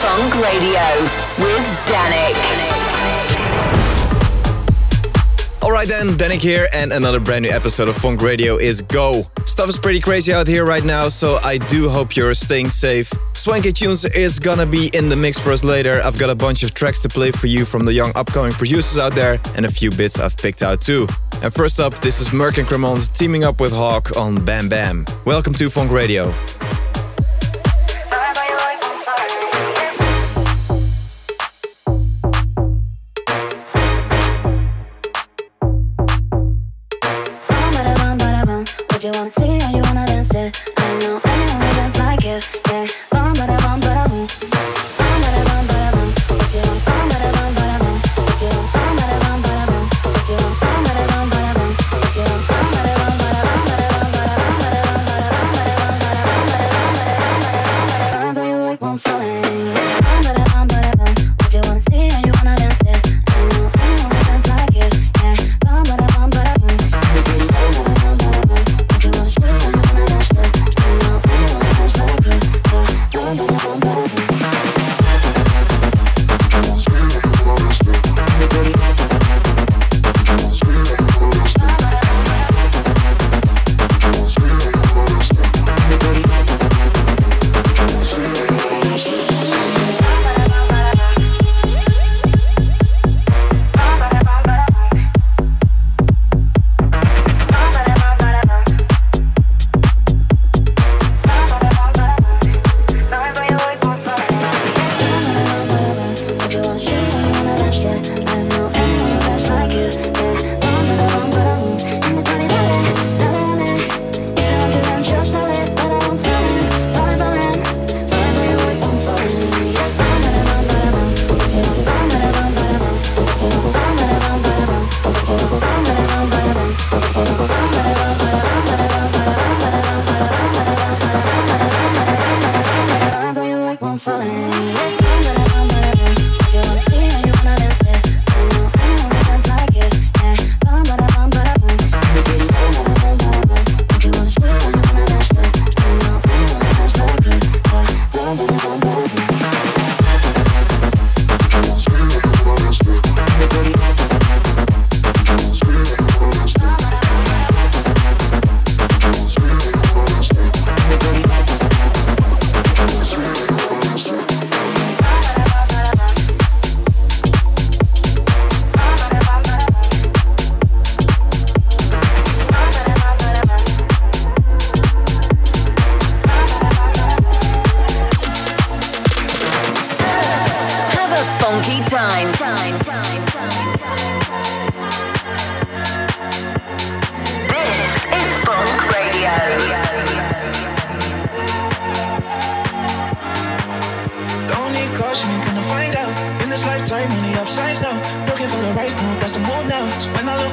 Funk Radio with Danik. Alright then, Danik here, and another brand new episode of Funk Radio is go. Stuff is pretty crazy out here right now, so I do hope you're staying safe. Swanky Tunes is gonna be in the mix for us later. I've got a bunch of tracks to play for you from the young upcoming producers out there, and a few bits I've picked out too. And first up, this is Merk and Kremont teaming up with Hawk on Bam Bam. Welcome to Funk Radio.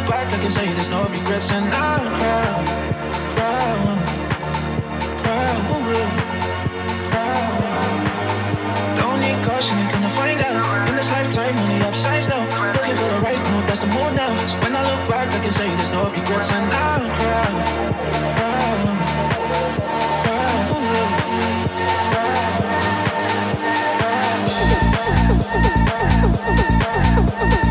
back, I can say there's no regrets, and I'm proud, proud, proud, proud. Don't need caution, you're gonna find out. In this lifetime, only upsides now. Looking for the right move, that's the move now. So when I look back, I can say there's no regrets, and I'm proud, proud, proud, proud. proud.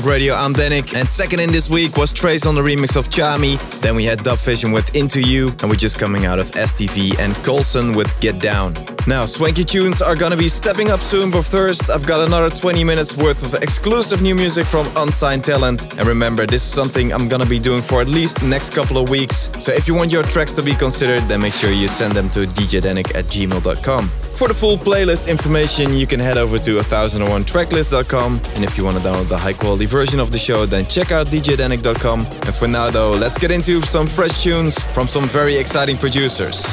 Funk Radio. I'm Danik. And second in this week was Trace on the remix of Chami. Then we had Dubvision with Into You. And we're just coming out of STV and Colson with Get Down. Now, Swanky Tunes are gonna be stepping up soon, but first, I've got another 20 minutes worth of exclusive new music from Unsigned Talent. And remember, this is something I'm gonna be doing for at least the next couple of weeks. So if you want your tracks to be considered, then make sure you send them to djdanik at gmail.com. For the full playlist information, you can head over to 1001tracklist.com. And if you want to download the high quality version of the show, then check out djdanik.com. And for now, though, let's get into some fresh tunes from some very exciting producers.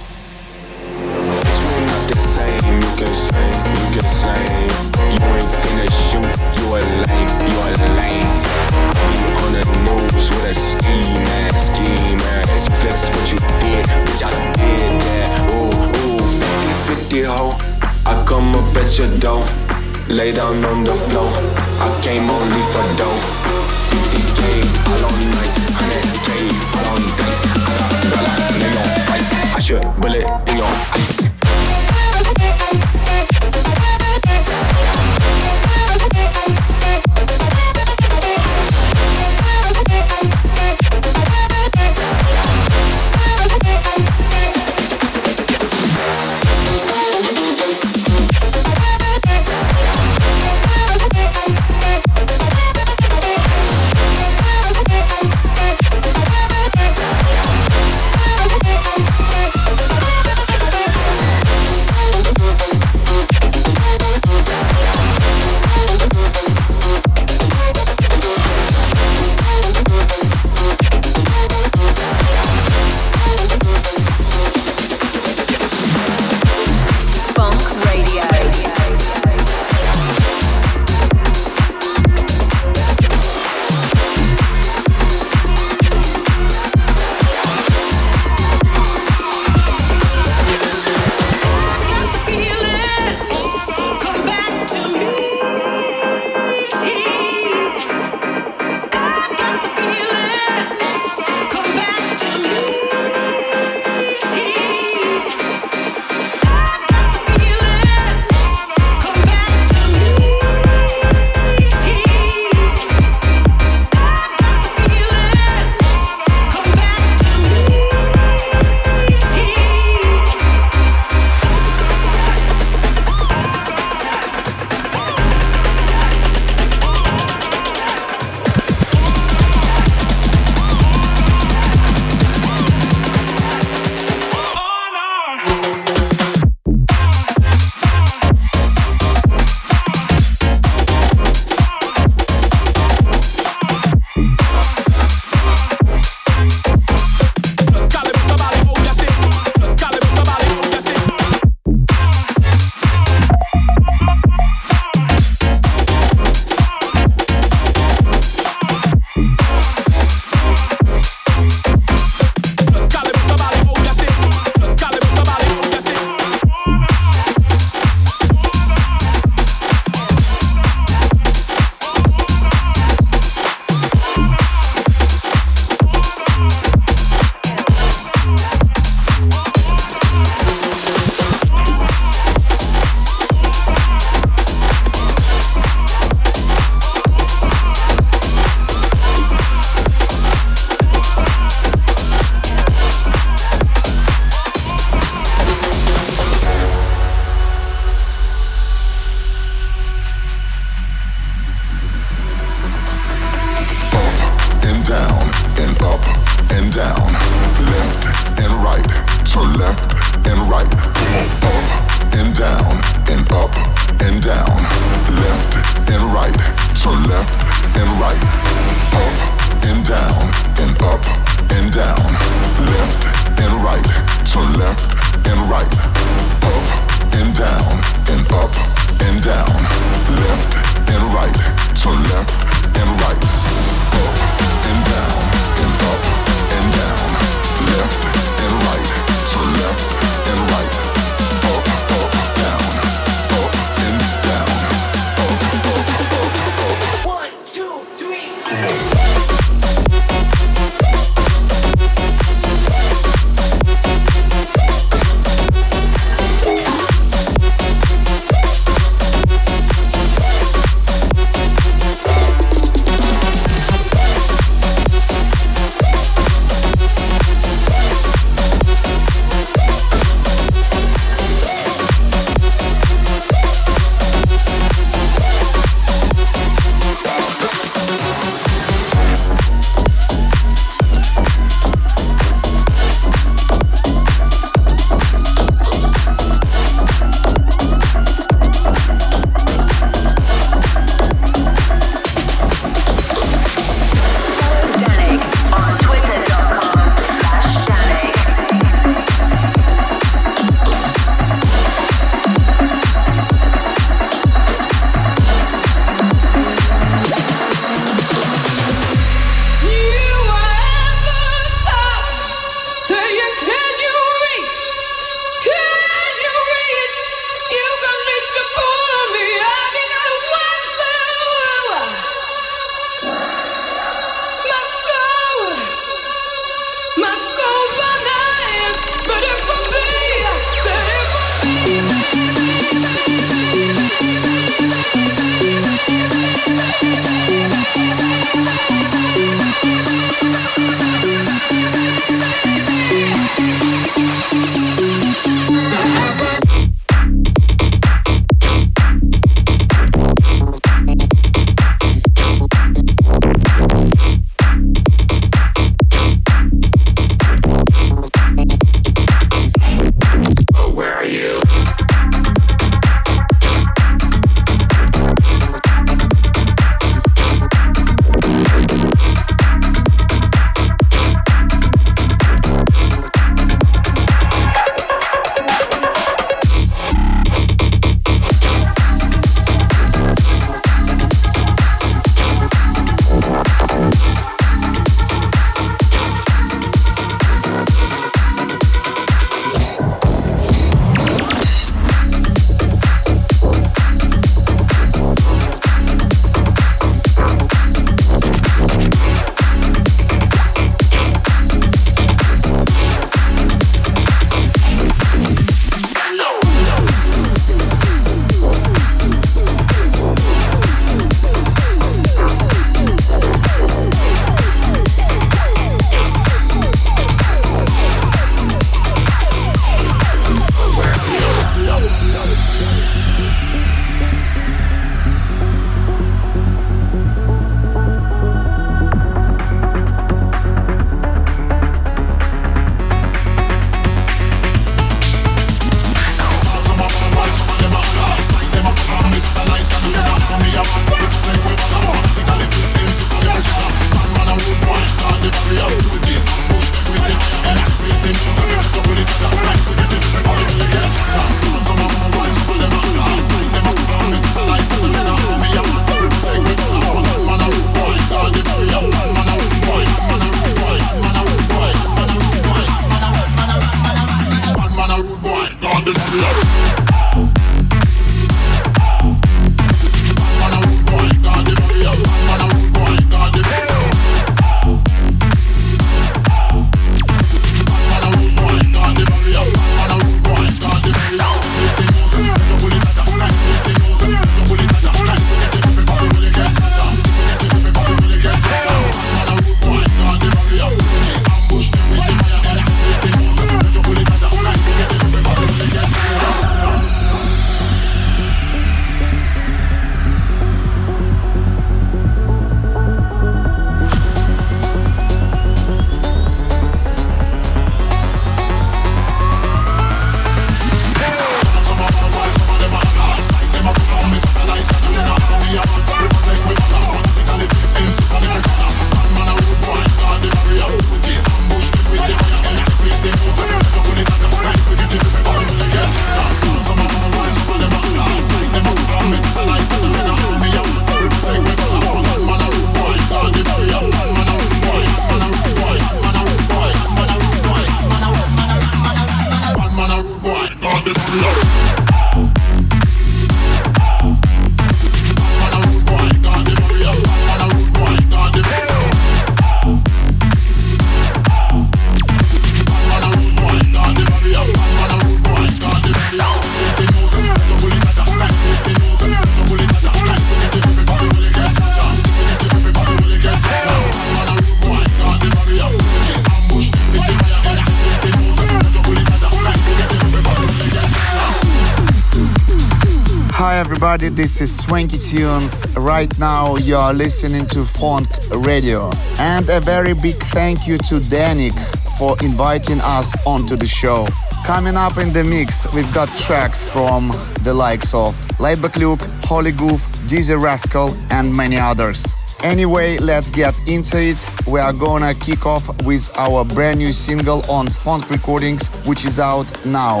This is Swanky Tunes. Right now you are listening to Funk Radio. And a very big thank you to Danik for inviting us onto the show. Coming up in the mix, we've got tracks from the likes of Laidback Luke, Holy Goof, DJ Rascal, and many others. Anyway, let's get into it. We are gonna kick off with our brand new single on Funk Recordings, which is out now.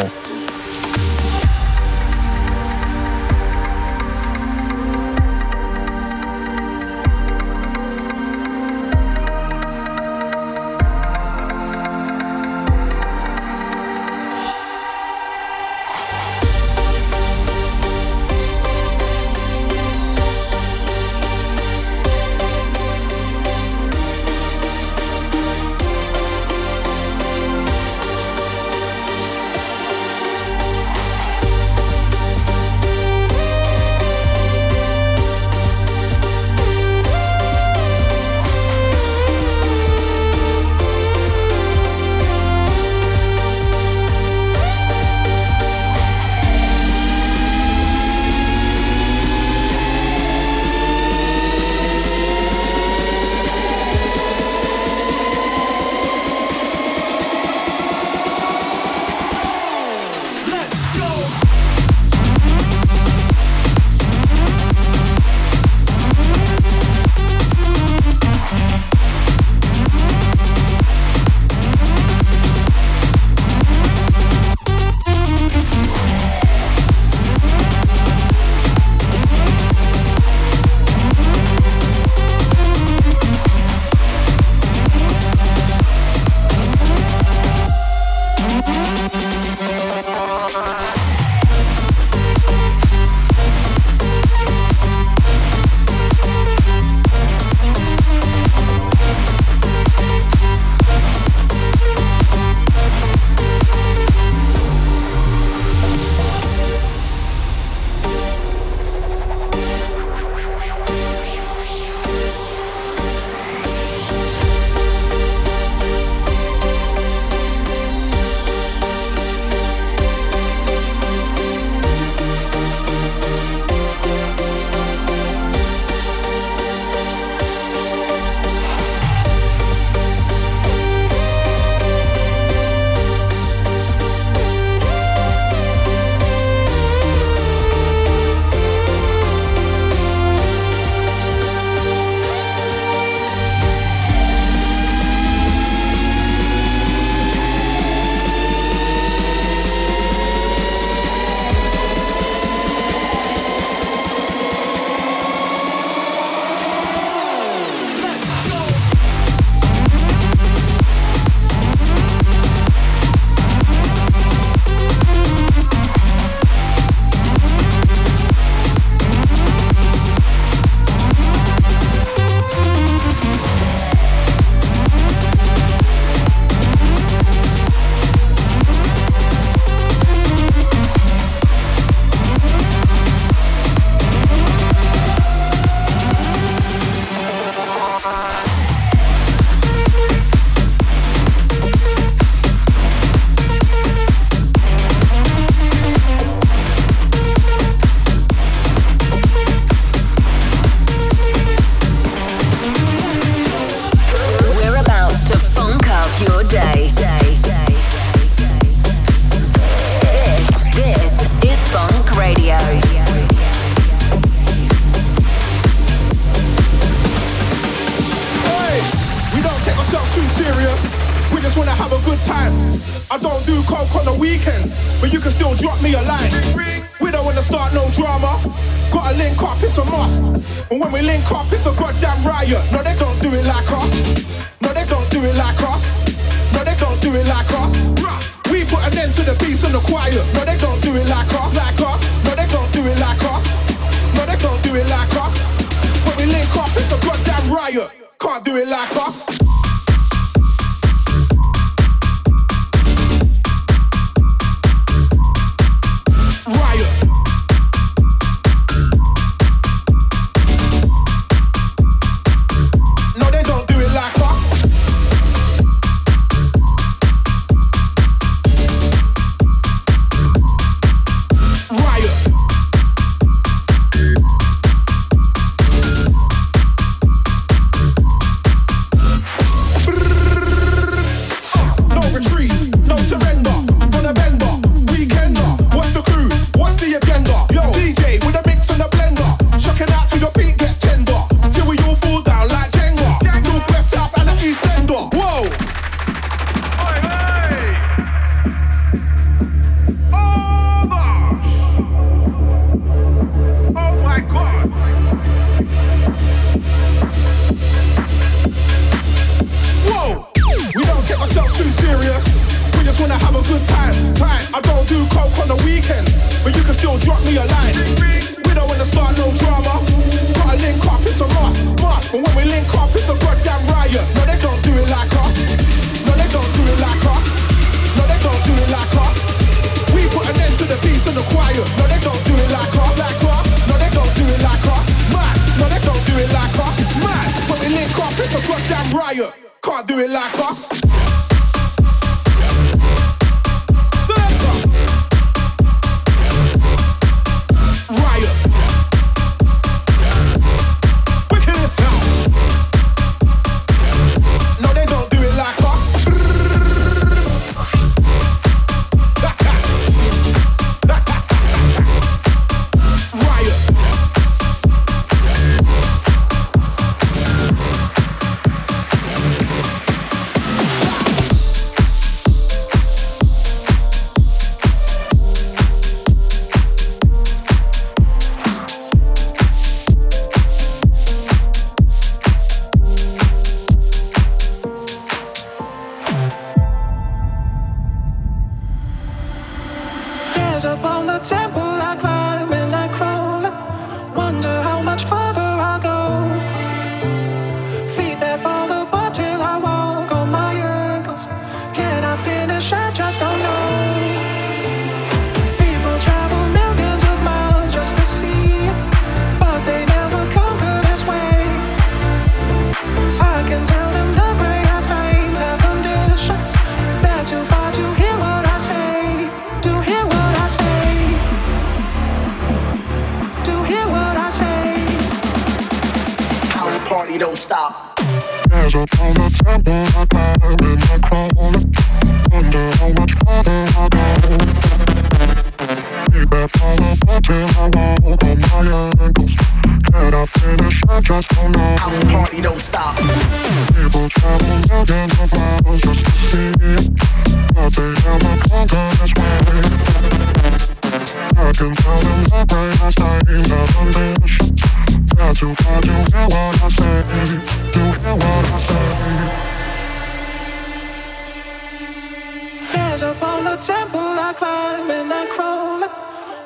I climb and I crawl.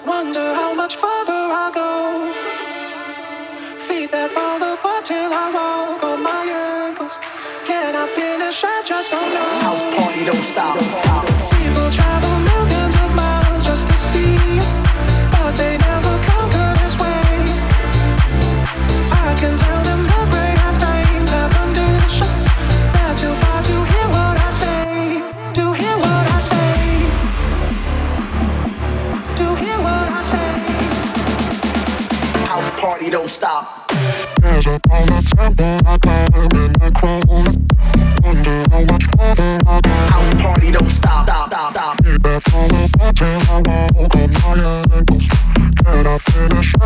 Wonder how much I go. That till I walk on my ankles. Can I finish? I just don't know. House party stop. Don't stop.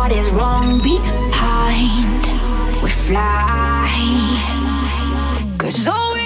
what is wrong behind. We fly. Cause always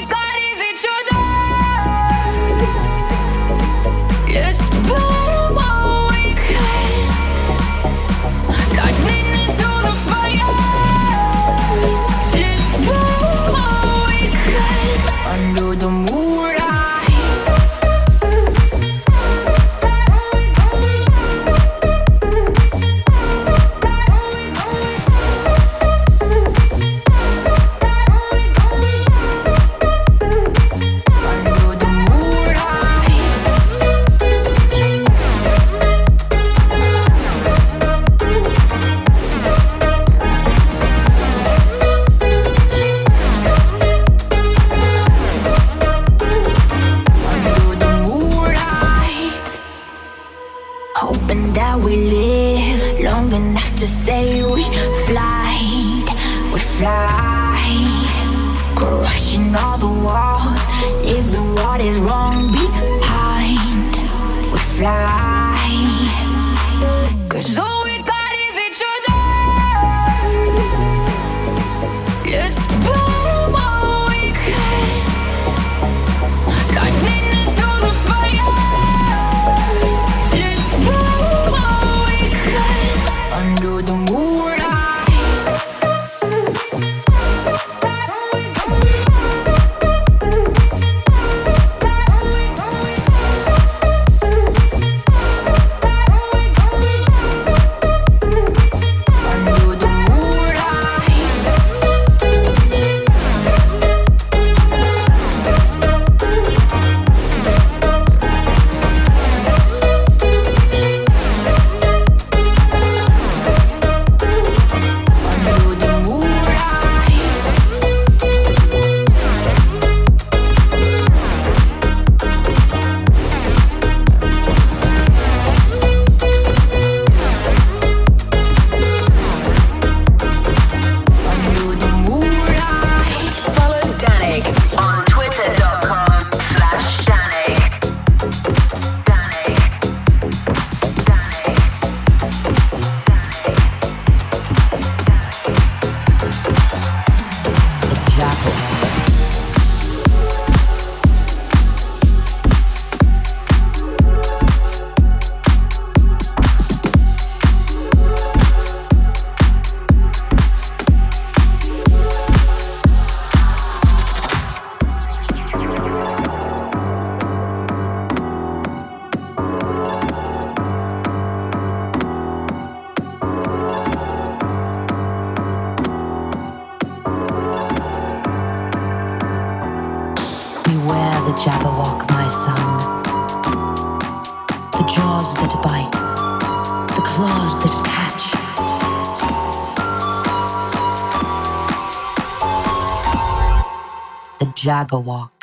Jabberwock.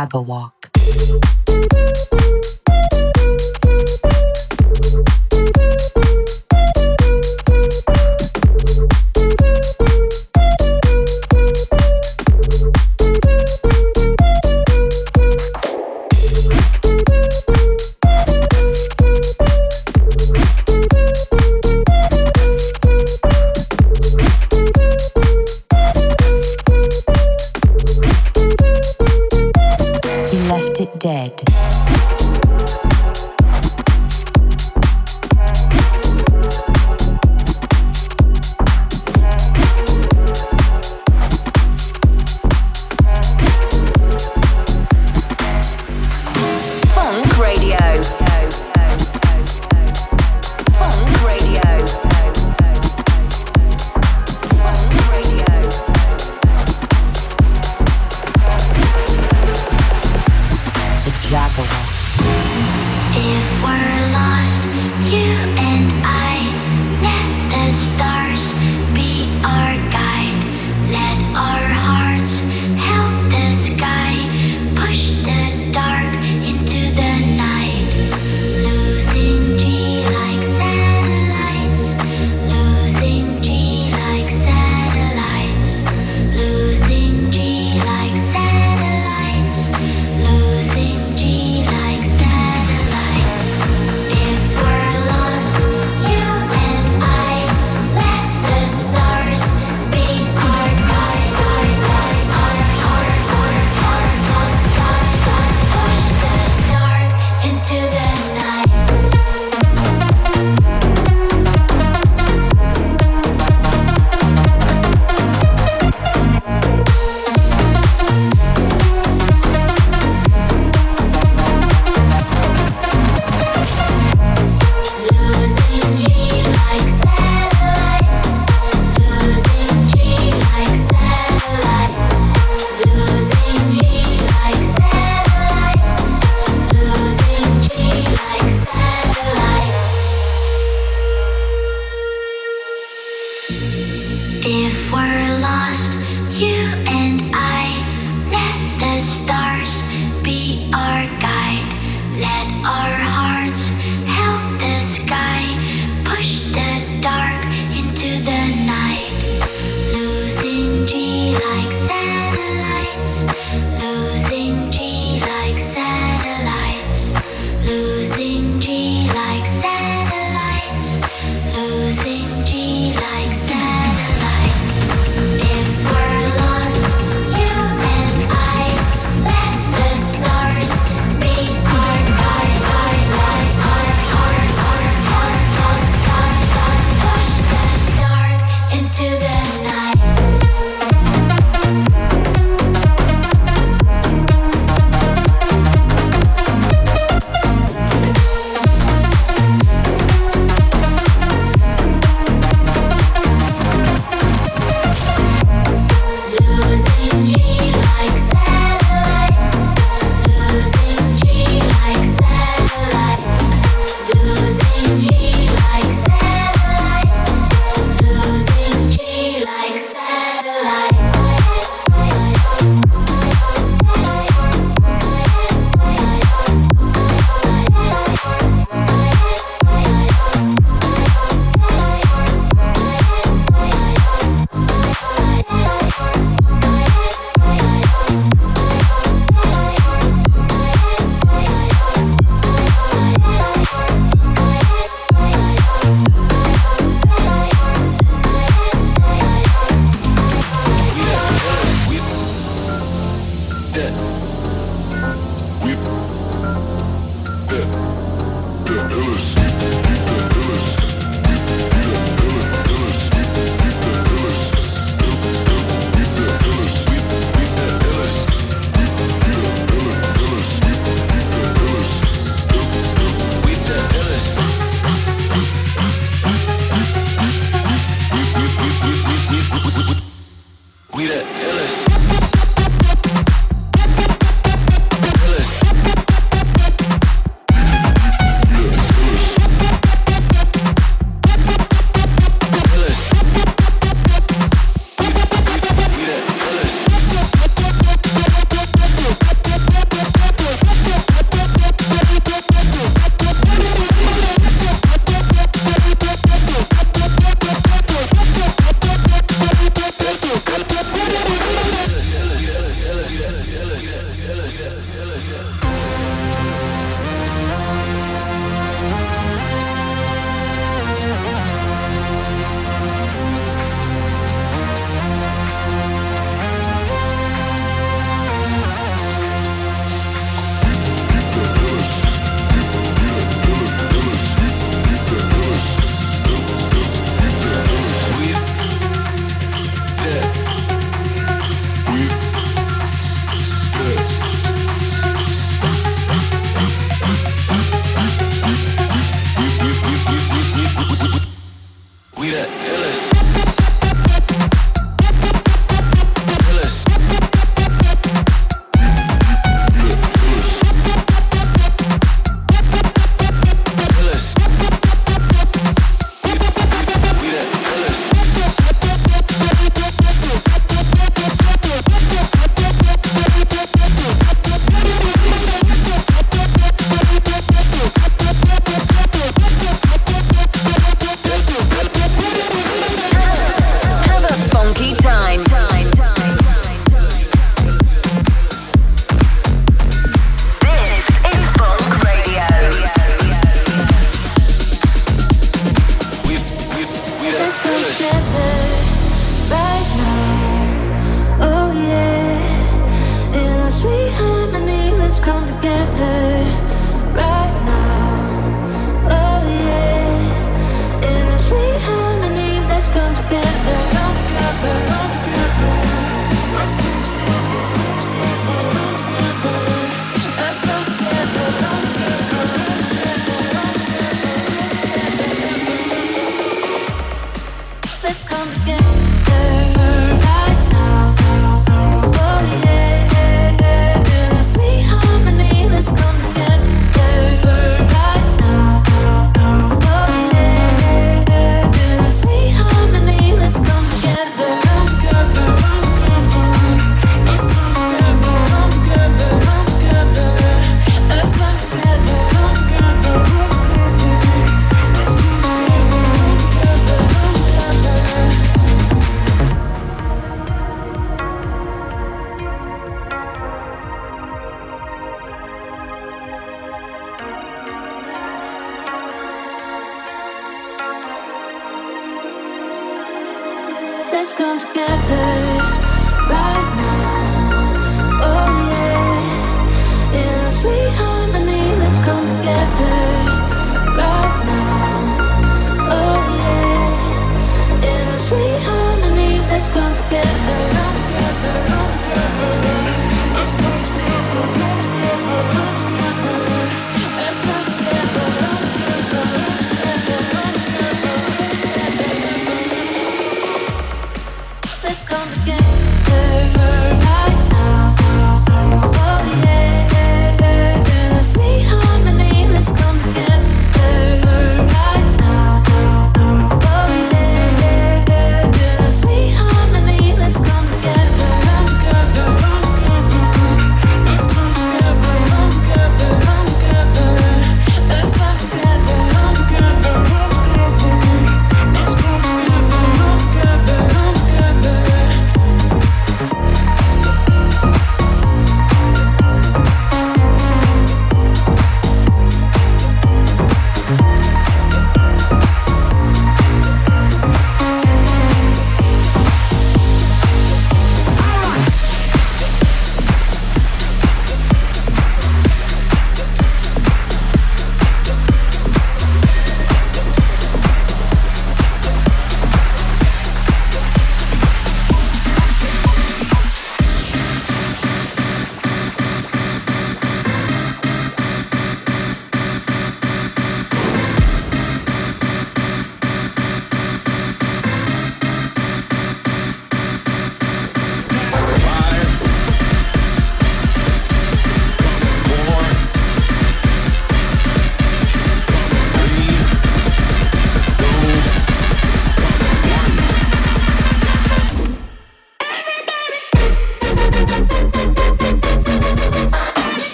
Jabberwock.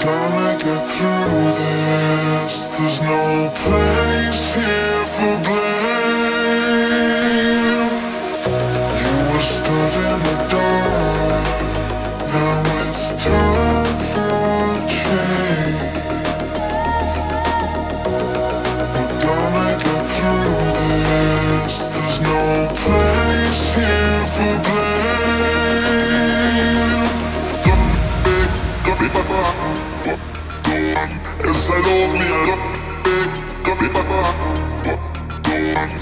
Gonna get through this. There's no place here for blame.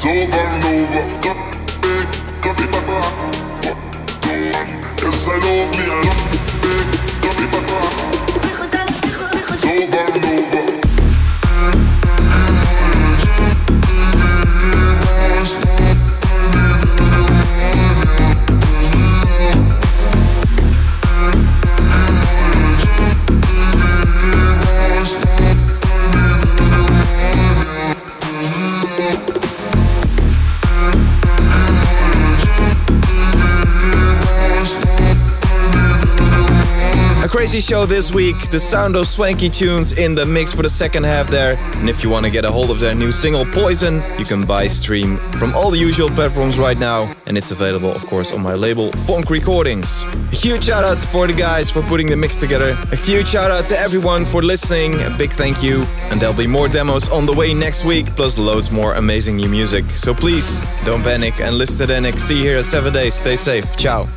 Over and over. Show this week. The sound of Swanky Tunes in the mix for the second half there. And if you want to get a hold of their new single Poison, you can buy stream from all the usual platforms right now. And it's available, of course, on my label Funk Recordings. A huge shout out for the guys for putting the mix together. A huge shout out to everyone for listening. A big thank you. And there'll be more demos on the way next week, plus loads more amazing new music. So please don't panic and listen to the you here at 7 days. Stay safe. Ciao.